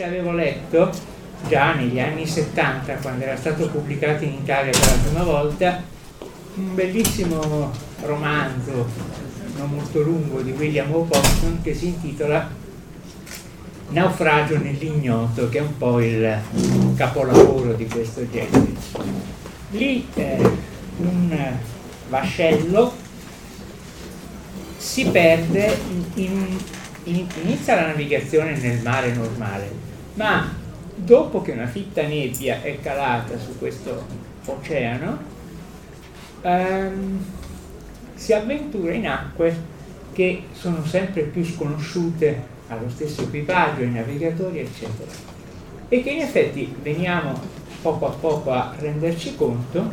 se avevo letto già negli anni 70, quando era stato pubblicato in Italia per la prima volta, un bellissimo romanzo non molto lungo di William O. Che si intitola Naufragio nell'ignoto, che è un po' il capolavoro di questo genere. Lì eh, un vascello si perde in, in, inizia la navigazione nel mare normale, ma dopo che una fitta nebbia è calata su questo oceano, ehm, si avventura in acque che sono sempre più sconosciute allo stesso equipaggio, ai navigatori, eccetera. E che in effetti veniamo poco a poco a renderci conto,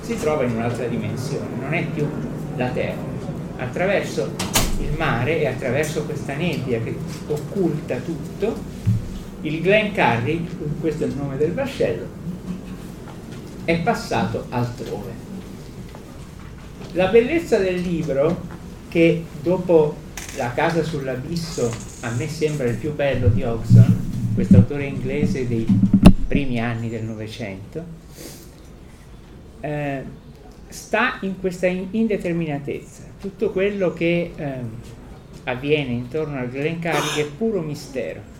si trova in un'altra dimensione, non è più la Terra. Attraverso il mare e attraverso questa nebbia che occulta tutto, il Glen Carry, questo è il nome del vascello, è passato altrove. La bellezza del libro, che dopo La casa sull'abisso a me sembra il più bello di Hodgson, questo autore inglese dei primi anni del Novecento, eh, sta in questa indeterminatezza. Tutto quello che eh, avviene intorno al Glencairn è puro mistero.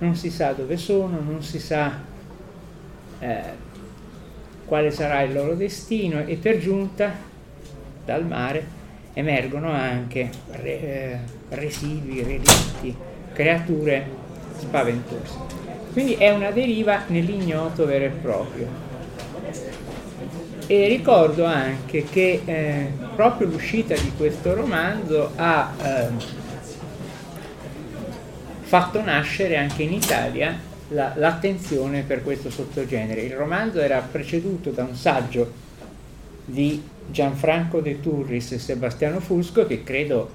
Non si sa dove sono, non si sa eh, quale sarà il loro destino e per giunta dal mare emergono anche re, eh, residui, relitti, creature spaventose. Quindi è una deriva nell'ignoto vero e proprio. E ricordo anche che eh, proprio l'uscita di questo romanzo ha eh, fatto nascere anche in Italia la, l'attenzione per questo sottogenere. Il romanzo era preceduto da un saggio di Gianfranco De Turris e Sebastiano Fusco che credo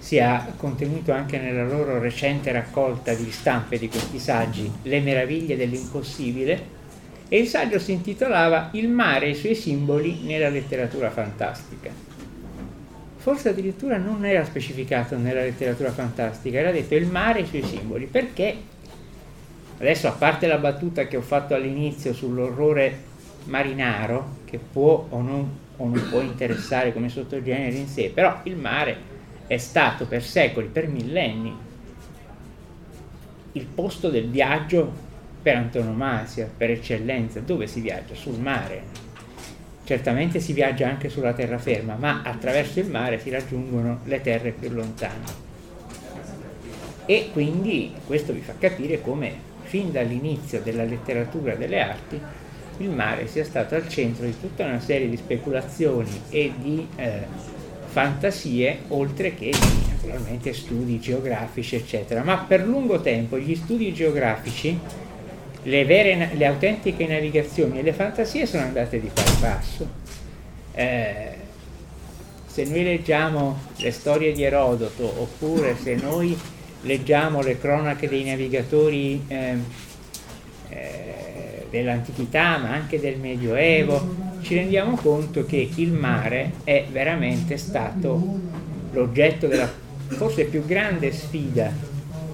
sia contenuto anche nella loro recente raccolta di stampe di questi saggi, Le meraviglie dell'impossibile, e il saggio si intitolava Il mare e i suoi simboli nella letteratura fantastica. Forse addirittura non era specificato nella letteratura fantastica, era detto il mare e i suoi simboli, perché adesso a parte la battuta che ho fatto all'inizio sull'orrore marinaro, che può o non, o non può interessare come sottogenere in sé, però il mare è stato per secoli, per millenni, il posto del viaggio per antonomasia, per eccellenza. Dove si viaggia? Sul mare. Certamente si viaggia anche sulla terraferma, ma attraverso il mare si raggiungono le terre più lontane. E quindi questo vi fa capire come fin dall'inizio della letteratura delle arti il mare sia stato al centro di tutta una serie di speculazioni e di eh, fantasie, oltre che di naturalmente studi geografici, eccetera. Ma per lungo tempo gli studi geografici le, vere, le autentiche navigazioni e le fantasie sono andate di pari passo. Eh, se noi leggiamo le storie di Erodoto oppure se noi leggiamo le cronache dei navigatori eh, eh, dell'antichità ma anche del Medioevo, ci rendiamo conto che il mare è veramente stato l'oggetto della forse più grande sfida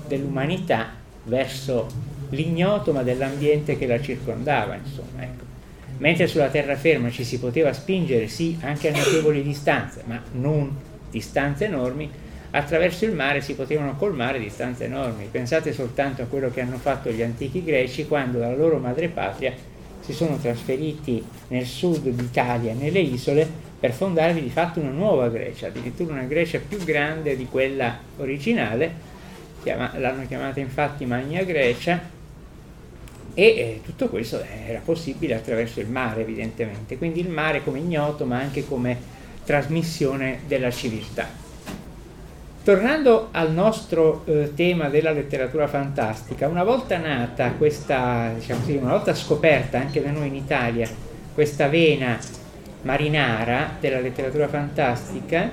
dell'umanità verso l'ignoto ma dell'ambiente che la circondava, insomma, ecco. Mentre sulla terraferma ci si poteva spingere, sì, anche a notevoli distanze, ma non distanze enormi, attraverso il mare si potevano colmare distanze enormi. Pensate soltanto a quello che hanno fatto gli antichi greci quando dalla loro madrepatria si sono trasferiti nel sud d'Italia, nelle isole, per fondarvi di fatto una nuova Grecia, addirittura una Grecia più grande di quella originale, l'hanno chiamata infatti Magna Grecia, e eh, tutto questo era possibile attraverso il mare evidentemente, quindi il mare come ignoto ma anche come trasmissione della civiltà. Tornando al nostro eh, tema della letteratura fantastica, una volta nata questa, diciamo così, una volta scoperta anche da noi in Italia questa vena marinara della letteratura fantastica,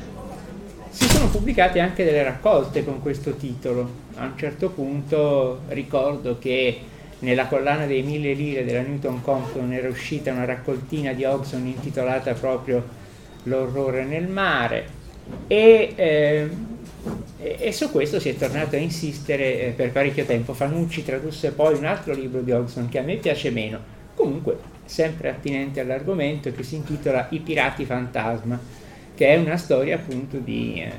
si sono pubblicate anche delle raccolte con questo titolo. A un certo punto ricordo che nella collana dei mille lire della Newton Compton era uscita una raccoltina di Hobson intitolata proprio L'orrore nel mare e eh, E, su questo si è tornato a insistere eh, per parecchio tempo. Fanucci tradusse poi un altro libro di Hodgson che a me piace meno, comunque sempre attinente all'argomento, che si intitola I pirati fantasma, che è una storia appunto di eh,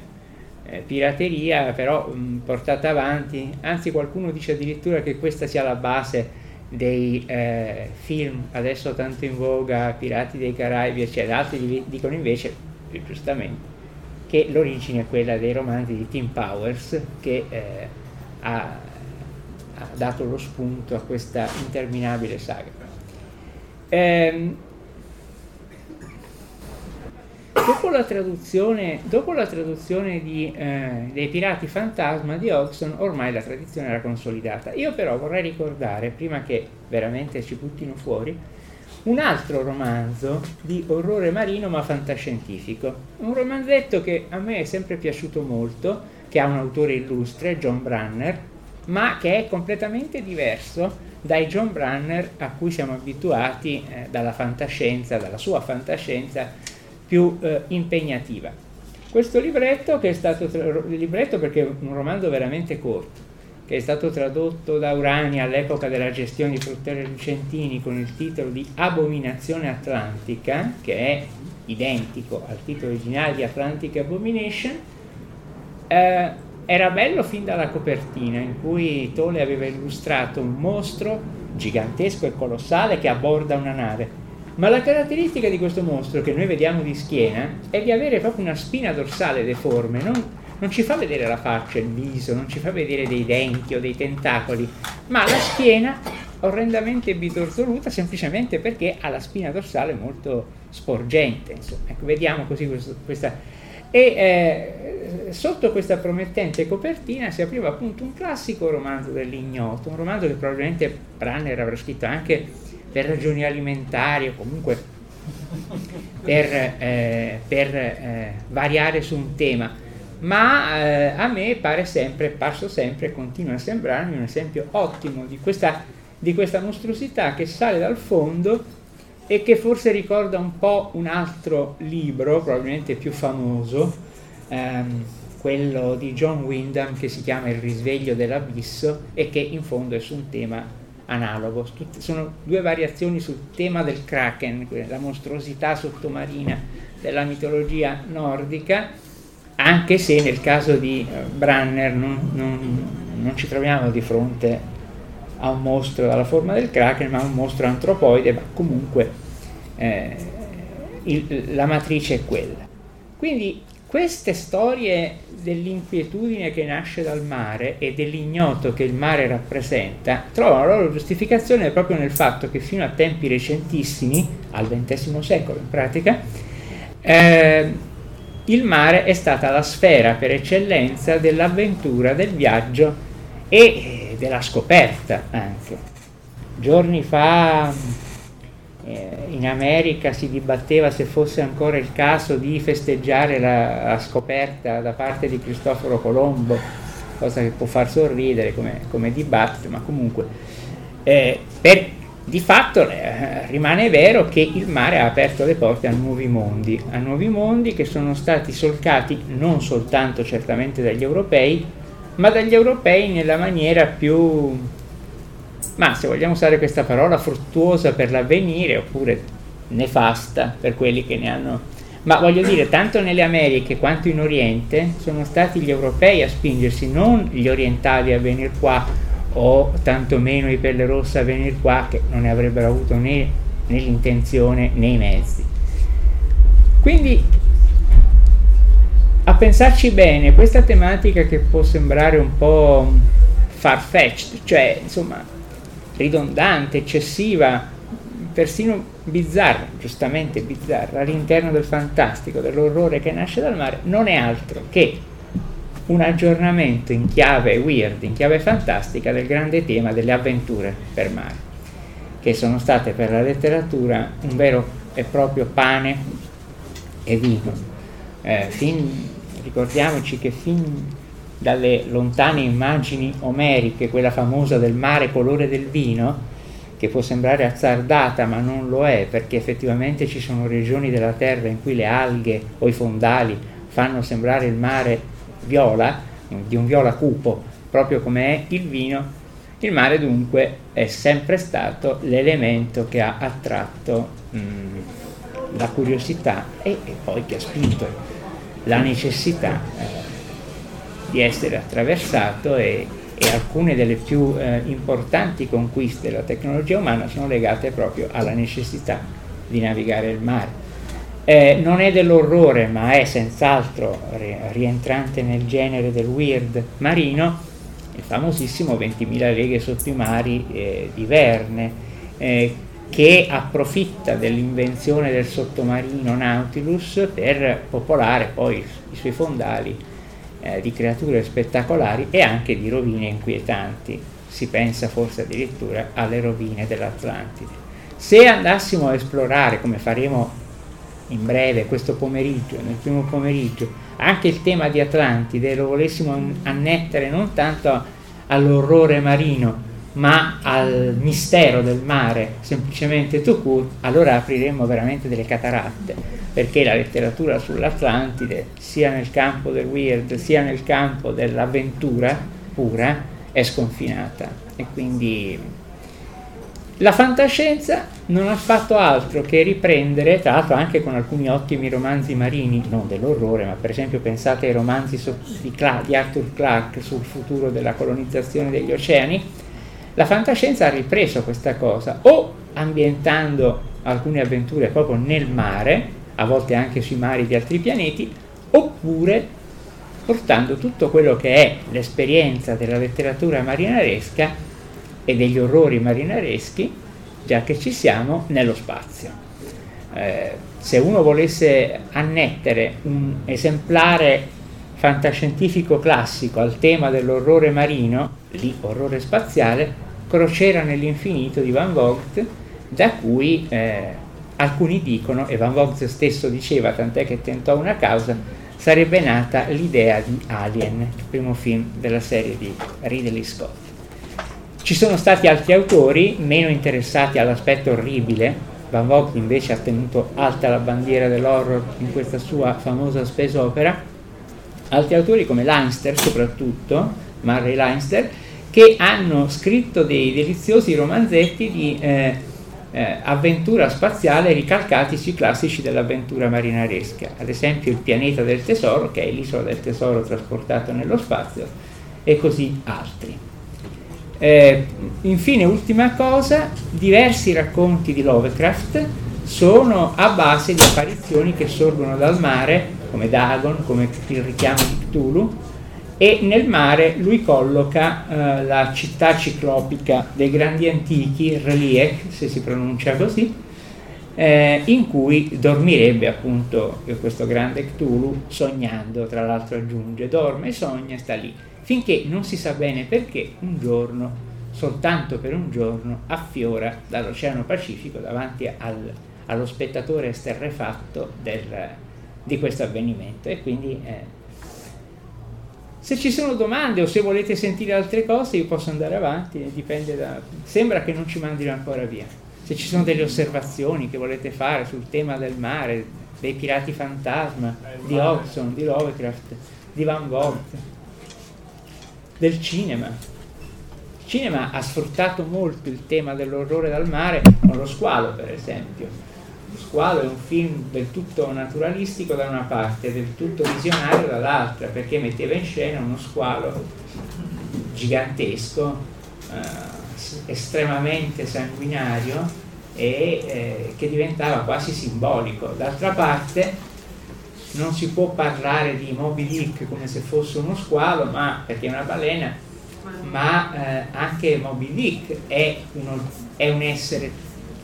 eh, pirateria, però mh, portata avanti, anzi qualcuno dice addirittura che questa sia la base dei eh, film adesso tanto in voga, Pirati dei Caraibi, eccetera, altri dicono invece, giustamente, che l'origine è quella dei romanzi di Tim Powers che eh, ha, ha, dato lo spunto a questa interminabile saga. Ehm, dopo la traduzione, dopo la traduzione di, eh, dei Pirati Fantasma di Hodgson, ormai la tradizione era consolidata. Io però vorrei ricordare, prima che veramente ci buttino fuori, un altro romanzo di orrore marino ma fantascientifico. Un romanzetto che a me è sempre piaciuto molto, che ha un autore illustre, John Branner, ma che è completamente diverso dai John Branner a cui siamo abituati eh, dalla fantascienza, dalla sua fantascienza più eh, impegnativa. Questo libretto, che è stato tra- libretto perché è un romanzo veramente corto, che è stato tradotto da Urani all'epoca della gestione di Fruttere Lucentini con il titolo di Abominazione Atlantica, che è identico al titolo originale di Atlantic Abomination, eh, era bello fin dalla copertina in cui Tole aveva illustrato un mostro gigantesco e colossale che abborda una nave ma la caratteristica di questo mostro che noi vediamo di schiena è di avere proprio una spina dorsale deforme, non, non ci fa vedere la faccia, il viso, non ci fa vedere dei denti o dei tentacoli, ma la schiena orrendamente bitorzoluta semplicemente perché ha la spina dorsale molto sporgente. Insomma. Ecco, vediamo così questo, questa... E eh, sotto questa promettente copertina si apriva appunto un classico romanzo dell'ignoto, un romanzo che probabilmente Branner avrà scritto anche per ragioni alimentari o comunque per, eh, per eh, variare su un tema, ma eh, a me pare sempre, parso sempre, continua a sembrarmi un esempio ottimo di questa, di questa mostruosità che sale dal fondo e che forse ricorda un po' un altro libro, probabilmente più famoso, ehm, quello di John Wyndham che si chiama Il risveglio dell'abisso e che in fondo è su un tema analogo. sono due variazioni sul tema del kraken, la mostruosità sottomarina della mitologia nordica, anche se nel caso di eh, Branner non, non, non ci troviamo di fronte a un mostro dalla forma del kraken, ma a un mostro antropoide, ma comunque eh, il, la matrice è quella. Quindi queste storie dell'inquietudine che nasce dal mare e dell'ignoto che il mare rappresenta trovano la loro giustificazione proprio nel fatto che fino a tempi recentissimi, al XX secolo in pratica, eh, il mare è stata la sfera per eccellenza dell'avventura, del viaggio e della scoperta anche. Giorni fa eh, in America si dibatteva se fosse ancora il caso di festeggiare la, la scoperta da parte di Cristoforo Colombo, cosa che può far sorridere come, come dibattito, ma comunque eh, per, di fatto eh, rimane vero che il mare ha aperto le porte a nuovi mondi, a nuovi mondi che sono stati solcati non soltanto certamente dagli europei, ma dagli europei nella maniera più ma se vogliamo usare questa parola fruttuosa per l'avvenire oppure nefasta per quelli che ne hanno ma voglio dire tanto nelle Americhe quanto in Oriente sono stati gli europei a spingersi non gli orientali a venire qua o tantomeno i pelle rosse a venire qua che non ne avrebbero avuto né, né l'intenzione né i mezzi. Quindi a pensarci bene questa tematica che può sembrare un po' far-fetched cioè insomma ridondante, eccessiva, persino bizzarra, giustamente bizzarra, all'interno del fantastico, dell'orrore che nasce dal mare, non è altro che un aggiornamento in chiave weird, in chiave fantastica del grande tema delle avventure per mare, che sono state per la letteratura un vero e proprio pane e vino. Eh, fin, ricordiamoci che fin dalle lontane immagini omeriche, quella famosa del mare colore del vino, che può sembrare azzardata ma non lo è, perché effettivamente ci sono regioni della Terra in cui le alghe o i fondali fanno sembrare il mare viola, di un viola cupo, proprio come è il vino, il mare dunque è sempre stato l'elemento che ha attratto mh, la curiosità e, e, poi che ha spinto la necessità eh, di essere attraversato e, e alcune delle più eh, importanti conquiste della tecnologia umana sono legate proprio alla necessità di navigare il mare. Eh, non è dell'orrore, ma è senz'altro rientrante nel genere del weird marino, il famosissimo 20.000 leghe sotto i mari eh, di Verne, eh, che approfitta dell'invenzione del sottomarino Nautilus per popolare poi i suoi fondali eh, di creature spettacolari e anche di rovine inquietanti. Si pensa forse addirittura alle rovine dell'Atlantide. Se andassimo a esplorare, come faremo in breve questo pomeriggio, nel primo pomeriggio, anche il tema di Atlantide lo volessimo annettere non tanto all'orrore marino, ma al mistero del mare, semplicemente to allora apriremmo veramente delle cataratte, perché la letteratura sull'Atlantide, sia nel campo del weird, sia nel campo dell'avventura pura, è sconfinata. E quindi la fantascienza non ha fatto altro che riprendere, tra l'altro anche con alcuni ottimi romanzi marini, non dell'orrore, ma per esempio pensate ai romanzi di, Clark, di Arthur Clarke sul futuro della colonizzazione degli oceani, la fantascienza ha ripreso questa cosa, o ambientando alcune avventure proprio nel mare, a volte anche sui mari di altri pianeti, oppure portando tutto quello che è l'esperienza della letteratura marinaresca e degli orrori marinareschi, già che ci siamo, nello spazio. Eh, se uno volesse annettere un esemplare fantascientifico classico al tema dell'orrore marino, lì orrore spaziale, Crociera nell'infinito di Van Vogt, da cui eh, alcuni dicono, e Van Vogt stesso diceva, tant'è che tentò una causa, sarebbe nata l'idea di Alien, il primo film della serie di Ridley Scott. Ci sono stati altri autori meno interessati all'aspetto orribile, Van Vogt invece ha tenuto alta la bandiera dell'horror in questa sua famosa space opera, altri autori come Leinster soprattutto, Murray Leinster, che hanno scritto dei deliziosi romanzetti di eh, eh, avventura spaziale ricalcati sui classici dell'avventura marinaresca, ad esempio Il pianeta del tesoro, che è l'isola del tesoro trasportato nello spazio, e così altri. Eh, infine, ultima cosa, diversi racconti di Lovecraft sono a base di apparizioni che sorgono dal mare, come Dagon, come il richiamo di Cthulhu, e nel mare lui colloca eh, la città ciclopica dei grandi antichi, Reliek, se si pronuncia così, eh, in cui dormirebbe appunto questo grande Cthulhu sognando, tra l'altro aggiunge, dorme, sogna e sta lì finché non si sa bene perché un giorno, soltanto per un giorno, affiora dall'Oceano Pacifico davanti al, allo spettatore esterrefatto del, di questo avvenimento. E quindi eh, se ci sono domande o se volete sentire altre cose io posso andare avanti, dipende da... sembra che non ci mandino ancora via. Se ci sono delle osservazioni che volete fare sul tema del mare, dei pirati fantasma, di Hodgson, di Lovecraft, di Van Vogt, del cinema. Il cinema ha sfruttato molto il tema dell'orrore dal mare con lo squalo, per esempio. Lo squalo è un film del tutto naturalistico da una parte del tutto visionario dall'altra, perché metteva in scena uno squalo gigantesco, eh, estremamente sanguinario e eh, che diventava quasi simbolico. D'altra parte non si può parlare di Moby Dick come se fosse uno squalo, ma, perché è una balena, ma eh, anche Moby Dick è, uno, è, un essere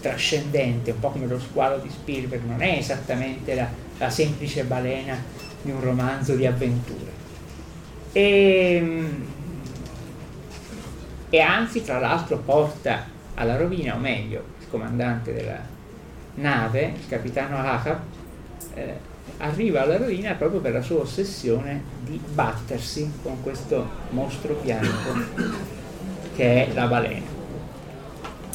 trascendente, un po' come lo squalo di Spielberg, non è esattamente la, la semplice balena di un romanzo di avventure. E, ehm, e anzi, tra l'altro, porta alla rovina, o meglio, il comandante della nave, il capitano Ahab, eh, arriva alla rovina proprio per la sua ossessione di battersi con questo mostro bianco che è la balena.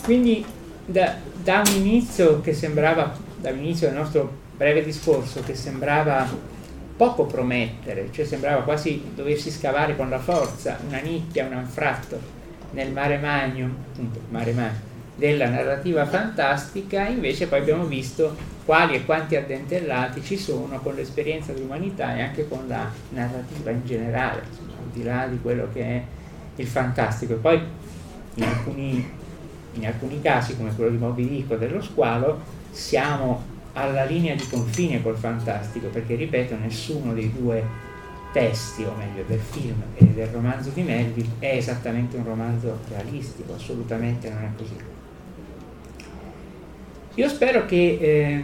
Quindi da, da un inizio che sembrava, dall'inizio del nostro breve discorso, che sembrava poco promettere, cioè sembrava quasi doversi scavare con la forza una nicchia, un anfratto nel mare magnum, appunto mare magnum, della narrativa fantastica, invece poi abbiamo visto quali e quanti addentellati ci sono con l'esperienza dell'umanità e anche con la narrativa in generale, al di là di quello che è il fantastico. E poi in alcuni, in alcuni casi, come quello di Moby Dick o dello squalo, siamo alla linea di confine col fantastico, perché ripeto, nessuno dei due testi, o meglio del film e del romanzo di Melville, è esattamente un romanzo realistico, assolutamente non è così. Io spero che eh,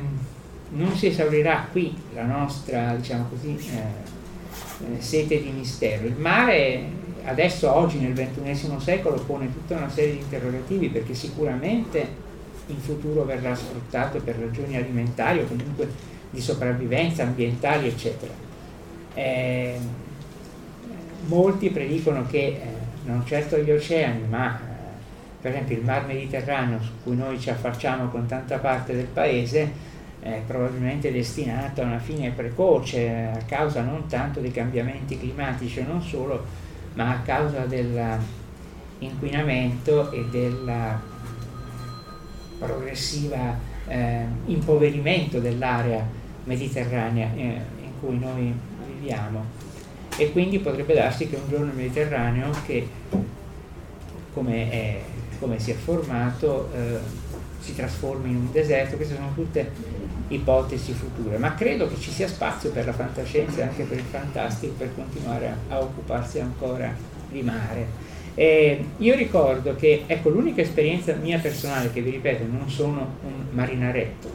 non si esaurirà qui la nostra, diciamo così, eh, eh sete di mistero. Il mare adesso, oggi, nel XXI secolo, pone tutta una serie di interrogativi perché sicuramente in futuro verrà sfruttato per ragioni alimentari o comunque di sopravvivenza, ambientali, eccetera. Eh, molti predicono che eh, non certo gli oceani, ma eh, per esempio il mar Mediterraneo su cui noi ci affacciamo con tanta parte del paese è probabilmente destinato a una fine precoce a causa non tanto dei cambiamenti climatici o non solo, ma a causa dell'inquinamento e della progressiva eh, impoverimento dell'area mediterranea eh, in cui noi viviamo. E quindi potrebbe darsi che un giorno il Mediterraneo che come, è, come si è formato eh, si trasformi in un deserto, queste sono tutte ipotesi future, ma credo che ci sia spazio per la fantascienza e anche per il fantastico per continuare a, a occuparsi ancora di mare. Eh, io ricordo che, ecco, l'unica esperienza mia personale, che vi ripeto, non sono un marinaretto,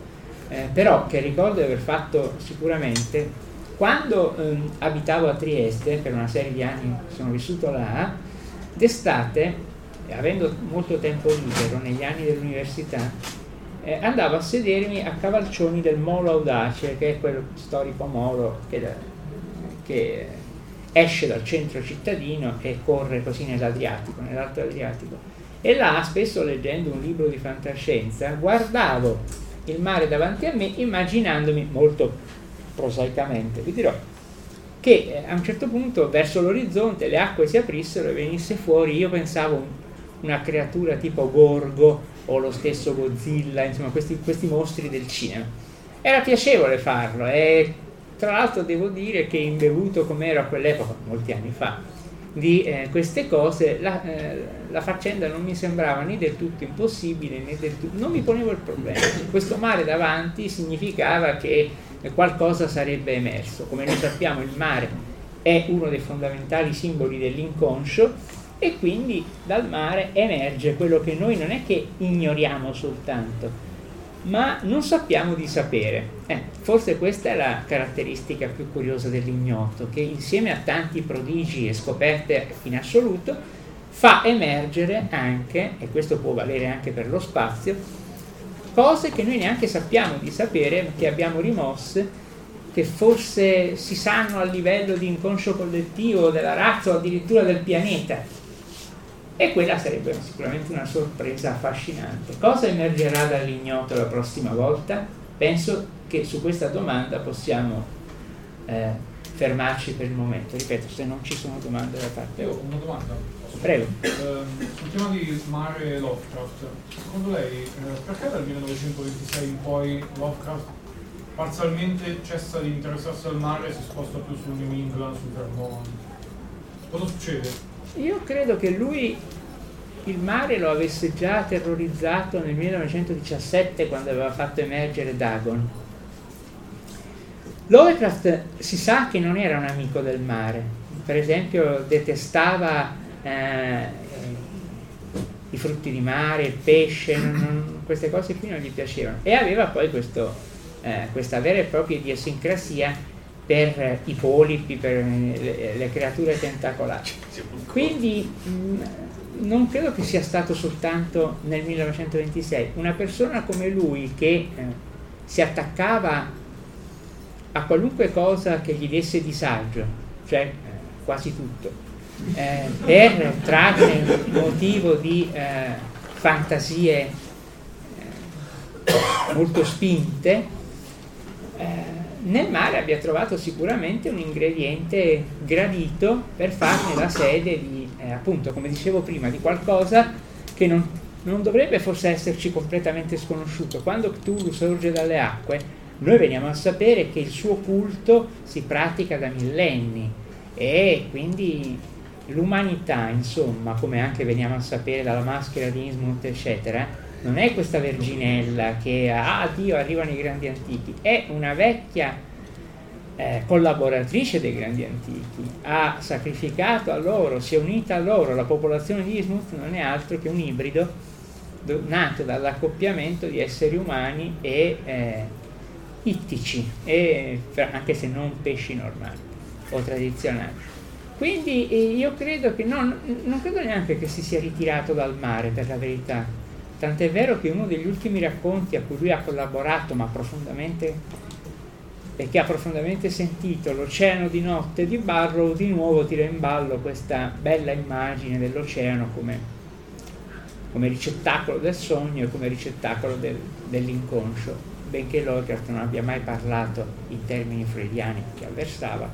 eh, però che ricordo di aver fatto sicuramente, quando eh, abitavo a Trieste, per una serie di anni sono vissuto là, d'estate, avendo molto tempo libero negli anni dell'università, eh, andavo a sedermi a cavalcioni del Molo Audace, che è quel storico molo che, che esce dal centro cittadino e corre così nell'Adriatico, nell'Alto Adriatico. E là, spesso leggendo un libro di fantascienza, guardavo il mare davanti a me immaginandomi molto prosaicamente, vi dirò, che eh, a un certo punto verso l'orizzonte le acque si aprissero e venisse fuori, io pensavo una creatura tipo Gorgo o lo stesso Godzilla, insomma questi, questi mostri del cinema. Era piacevole farlo e tra l'altro devo dire che imbevuto come ero a quell'epoca, molti anni fa, di eh, queste cose, la, eh, la, faccenda non mi sembrava né del tutto impossibile né del tutto... non mi ponevo il problema. Questo mare davanti significava che qualcosa sarebbe emerso. Come noi sappiamo il mare è uno dei fondamentali simboli dell'inconscio e quindi dal mare emerge quello che noi non è che ignoriamo soltanto, ma non sappiamo di sapere. Eh, forse questa è la caratteristica più curiosa dell'ignoto, che insieme a tanti prodigi e scoperte in assoluto fa emergere anche, e questo può valere anche per lo spazio, cose che noi neanche sappiamo di sapere, che abbiamo rimosse, che forse si sanno a livello di inconscio collettivo della razza o addirittura del pianeta e quella sarebbe sicuramente una sorpresa affascinante. Cosa emergerà dall'ignoto la prossima volta? Penso che su questa domanda possiamo eh, fermarci per il momento. Ripeto, se non ci sono domande da parte vostra. Una domanda? Prego. Uh, sul tema di mare Lovecraft, secondo lei uh, perché dal 1926 in poi Lovecraft parzialmente cessa di interessarsi al mare e si sposta più su New England, su Vermont? Cosa succede? Io credo che lui il mare lo avesse già terrorizzato nel 1917 quando aveva fatto emergere Dagon. Lovecraft si sa che non era un amico del mare, per esempio detestava eh, i frutti di mare, il pesce, non, non, queste cose qui non gli piacevano e aveva poi questo, eh, questa vera e propria idiosincrasia per i polipi, per le, le creature tentacolari. Quindi mh, non credo che sia stato soltanto nel 1926. Una persona come lui che eh, si attaccava a qualunque cosa che gli desse disagio, cioè eh, quasi tutto, eh, per trarne motivo di eh, fantasie eh, molto spinte, eh, nel mare abbia trovato sicuramente un ingrediente gradito per farne la sede di, eh, appunto, come dicevo prima, di qualcosa che non, non dovrebbe forse esserci completamente sconosciuto. Quando Cthulhu sorge dalle acque, noi veniamo a sapere che il suo culto si pratica da millenni e quindi l'umanità, insomma, come anche veniamo a sapere dalla maschera di Innsmouth, eccetera, non è questa verginella che, ah Dio, arrivano i grandi antichi, è una vecchia eh, collaboratrice dei grandi antichi, ha sacrificato a loro, si è unita a loro, la popolazione di Innsmouth non è altro che un ibrido nato dall'accoppiamento di esseri umani e eh, ittici, e, anche se non pesci normali o tradizionali. Quindi eh, io credo che non, non credo neanche che si sia ritirato dal mare, per la verità. Tant'è vero che uno degli ultimi racconti a cui lui ha collaborato, ma profondamente e che ha profondamente sentito l'oceano di notte di Barrow, di nuovo tira in ballo questa bella immagine dell'oceano come, come ricettacolo del sogno e come ricettacolo del, dell'inconscio, benché Lovecraft non abbia mai parlato in termini freudiani che avversava,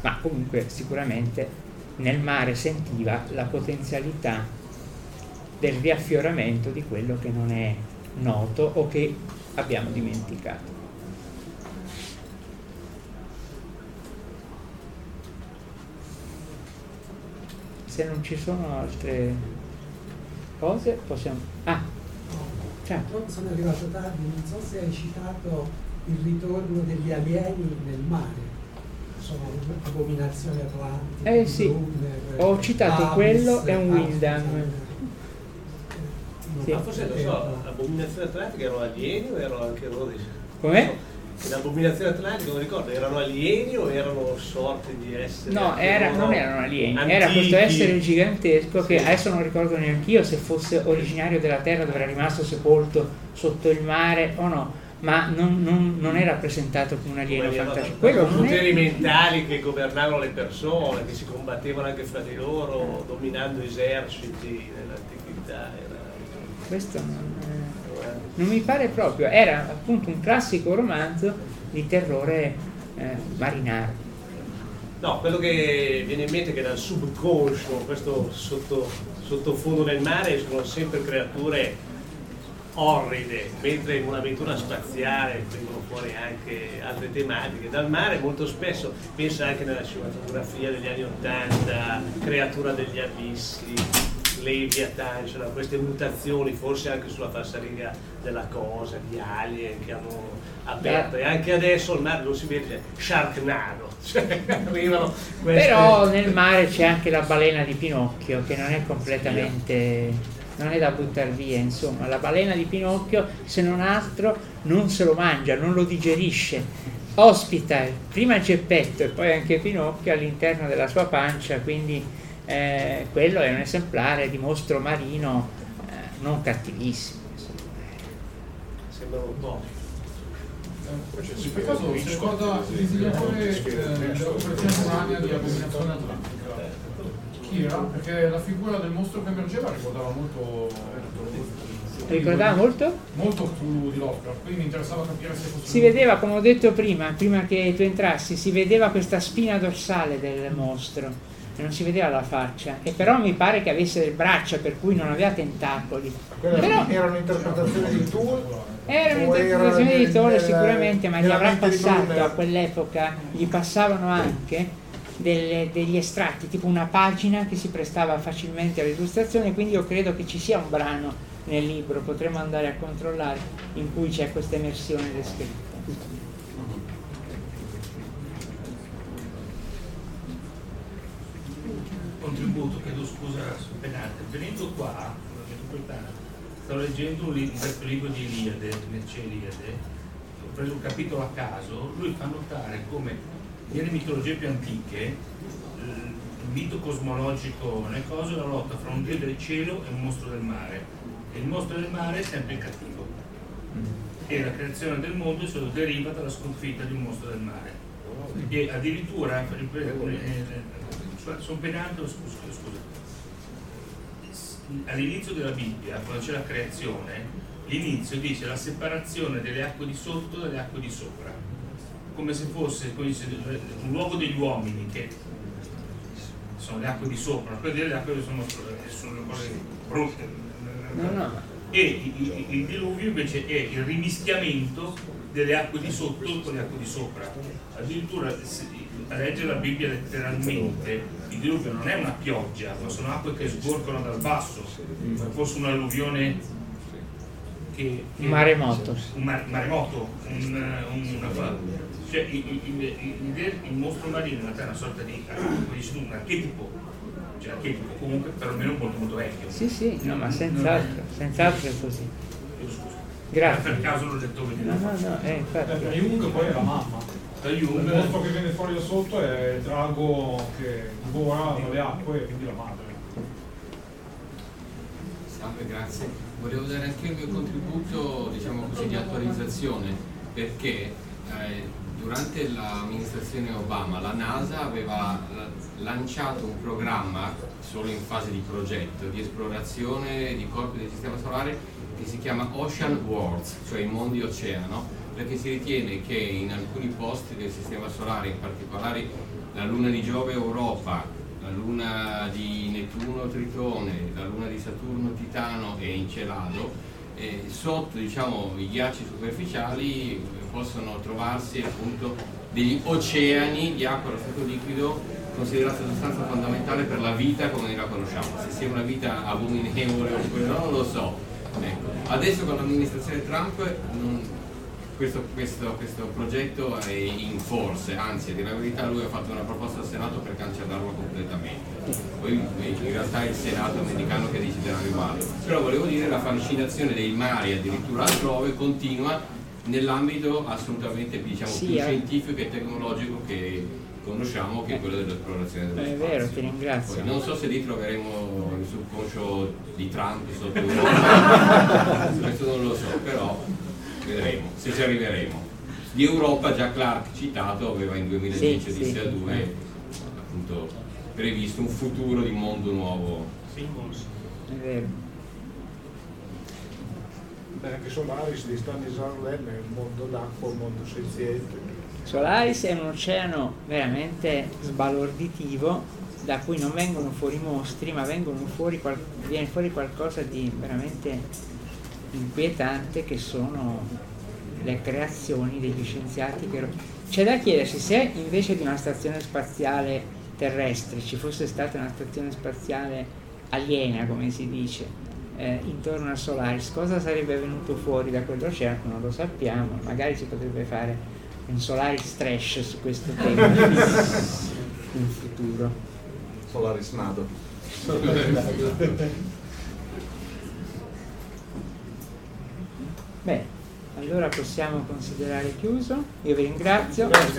ma comunque sicuramente nel mare sentiva la potenzialità del riaffioramento di quello che non è noto o che abbiamo dimenticato. Se non ci sono altre cose possiamo... Ah. Purtroppo sono arrivato tardi, non so se hai citato il ritorno degli alieni nel mare sono abominazioni atlantiche. Eh sì, ho citato Avis, quello e un Windham. Sì. Ma forse lo so, abominazioni atlantiche erano alieni o erano anche loro? Com'è? L'abominazione atlantica, non ricordo, erano alieni o erano sorte di esseri? No, era, non erano alieni, antichi. era questo essere gigantesco che sì. adesso non ricordo neanche io se fosse originario della Terra dove era rimasto sepolto sotto il mare o no ma non, non, non, è rappresentato come un alieno fantascientifico. Quello poteri è... mentali che governavano le persone, che si combattevano anche fra di loro, dominando eserciti nell'antichità. Questo non, non, mi pare proprio, era appunto un classico romanzo di terrore eh, marinaro. No, quello che viene in mente è che dal subconscio, questo sotto, sottofondo del mare, sono sempre creature orride, mentre in un'avventura spaziale vengono fuori anche altre tematiche. Dal mare molto spesso, pensa anche nella cinematografia degli anni Ottanta, creatura degli abissi, Leviathan, c'erano queste mutazioni, forse anche sulla falsariga della cosa, di alien che hanno aperto. E anche adesso il mare lo si vede, Sharknado. Cioè, arrivano queste... Però nel mare c'è anche la balena di Pinocchio che non è completamente non è da buttare via, insomma, la balena di Pinocchio, se non altro, non se lo mangia, non lo digerisce, ospita prima Geppetto e poi anche Pinocchio all'interno della sua pancia, quindi eh, quello è un esemplare di mostro marino eh, non cattivissimo. Sembra un po'. Per caso ricorda il disegnatore Urania di Abominazione Atlantica? Kira, perché la figura del mostro che emergeva ricordava molto... Ricordava molto? Molto Cthulhu di Lovecraft, quindi mi interessava capire se fosse... Si vedeva, come ho detto prima, prima che tu entrassi, si vedeva questa spina dorsale del mostro e non si vedeva la faccia, e però mi pare che avesse le braccia, per cui non aveva tentacoli. Però, erano interpretazioni di Tool? Erano interpretazioni di Tool sicuramente, ma gli avrà passato a quell'epoca, gli passavano anche delle, degli estratti, tipo una pagina che si prestava facilmente all'illustrazione, quindi io credo che ci sia un brano nel libro, potremmo andare a controllare, in cui c'è questa emersione descritta. Contributo, chiedo scusa Benante. Venendo qua, stavo leggendo un libro, di Iliade, Merce Iliade, ho preso un capitolo a caso, lui fa notare come nelle mitologie più antiche il mito cosmologico nel coso è la lotta fra un dio del cielo e un mostro del mare. E il mostro del mare è sempre il cattivo. E la creazione del mondo solo deriva dalla sconfitta di un mostro del mare. E addirittura sono penato scusa, scusa all'inizio della Bibbia quando c'è la creazione l'inizio dice la separazione delle acque di sotto dalle acque di sopra come se fosse come dice, un luogo degli uomini che sono le acque di sopra, quelle delle acque sono, sono cose brutte. No, no. E il, il diluvio invece è il rimischiamento delle acque di sotto con le acque di sopra. Addirittura a leggere la Bibbia letteralmente, il diluvio non è una pioggia, ma sono acque che sgorgano dal basso, come fosse un'alluvione che, che, Un maremoto. un ma- maremoto, un, un- una, cioè il, il- il- il- il mostro marino in realtà è una sorta di, come dici tu, un archetipo, cioè archetipo comunque perlomeno molto molto vecchio. Sì, sì, no, ma senz'altro, senz'altro è così. Grazie. Per caso l'ho detto No, vedere. no, no, eh, Eh, infatti. per Jung poi è la mamma. Da Il Jung, mostro che viene fuori da sotto è il drago che divora le acque e quindi la madre. Salve, grazie. Volevo dare anche il mio contributo, diciamo così, di attualizzazione, perché eh, durante l'amministrazione Obama la NASA aveva lanciato un programma, solo in fase di progetto, di esplorazione di corpi del Sistema Solare che si chiama Ocean Worlds, cioè i mondi oceano, perché si ritiene che in alcuni posti del Sistema Solare, in particolare la Luna di Giove Europa, la luna di Nettuno Tritone, la luna di Saturno Titano e Encelado, eh, sotto diciamo, i ghiacci superficiali possono trovarsi appunto degli oceani di acqua allo stato liquido considerata sostanza fondamentale per la vita come la conosciamo. Se sia una vita abominevole oppure no, non lo so. Ecco. Adesso con l'amministrazione Trump non- questo, questo- questo progetto è in forse, anzi dire la verità lui ha fatto una proposta al Senato per cancellarlo completamente. Poi in realtà è il Senato americano che deciderà riguardo. Però volevo dire la fascinazione dei mari addirittura altrove continua nell'ambito assolutamente diciamo, Sì, più eh. scientifico e tecnologico che conosciamo che è quello dell'esplorazione dello È spazio. vero, ti ringrazio. Poi non so se lì troveremo il subconscio di Trump sotto Europa, questo non lo so, però vedremo, se ci arriveremo. Di Europa già Clark citato aveva in 2010 Sì, Odissea sì. 2 appunto previsto un futuro di mondo nuovo. È vero. Beh, anche Solaris di Stanisław Lem è un mondo d'acqua, un mondo senziente. Solaris è un oceano veramente sbalorditivo da cui non vengono fuori mostri, ma fuori viene fuori qualcosa di veramente inquietante che sono le creazioni degli scienziati. Che... C'è da chiedersi se invece di una stazione spaziale terrestre ci fosse stata una stazione spaziale aliena, come si dice, eh, intorno a Solaris, cosa sarebbe venuto fuori da quell'oceano? Non lo sappiamo, magari si potrebbe fare un Solaris trash su questo tema in futuro. Solaris Nado. Bene, allora possiamo considerare chiuso. Io vi ringrazio. Grazie.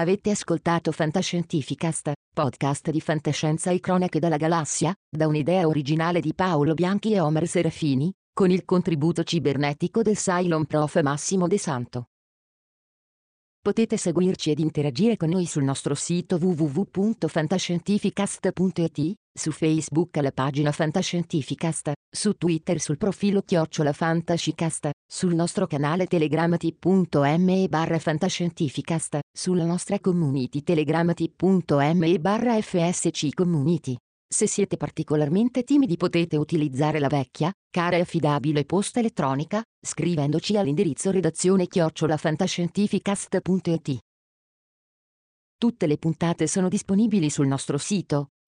Avete ascoltato Fantascientificast, podcast di fantascienza e cronache dalla galassia, da un'idea originale di Paolo Bianchi e Omer Serafini, con il contributo cibernetico del Cylon Prof Massimo De Santo. Potete seguirci ed interagire con noi sul nostro sito www.fantascientificast.it, su Facebook alla pagina Fantascientificast, su Twitter sul profilo Chiocciola Fantascicast, sul nostro canale telegramati.me barra Fantascientificast, sulla nostra community telegramati.me barra FSC Community. Se siete particolarmente timidi potete utilizzare la vecchia, cara e affidabile posta elettronica, scrivendoci all'indirizzo redazione chiocciolafantascientificast.it. Tutte le puntate sono disponibili sul nostro sito,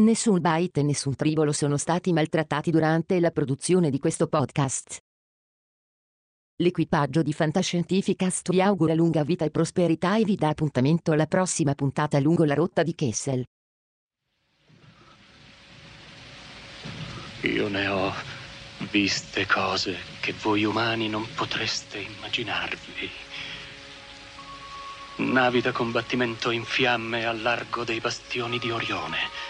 Nessun byte e nessun tribolo sono stati maltrattati durante la produzione di questo podcast. L'equipaggio di Fantascientificast vi augura lunga vita e prosperità e vi dà appuntamento alla prossima puntata lungo la rotta di Kessel. Io ne ho viste cose che voi umani non potreste immaginarvi. Navi da combattimento in fiamme al largo dei bastioni di Orione.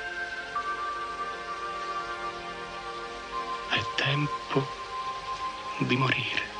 È tempo di morire.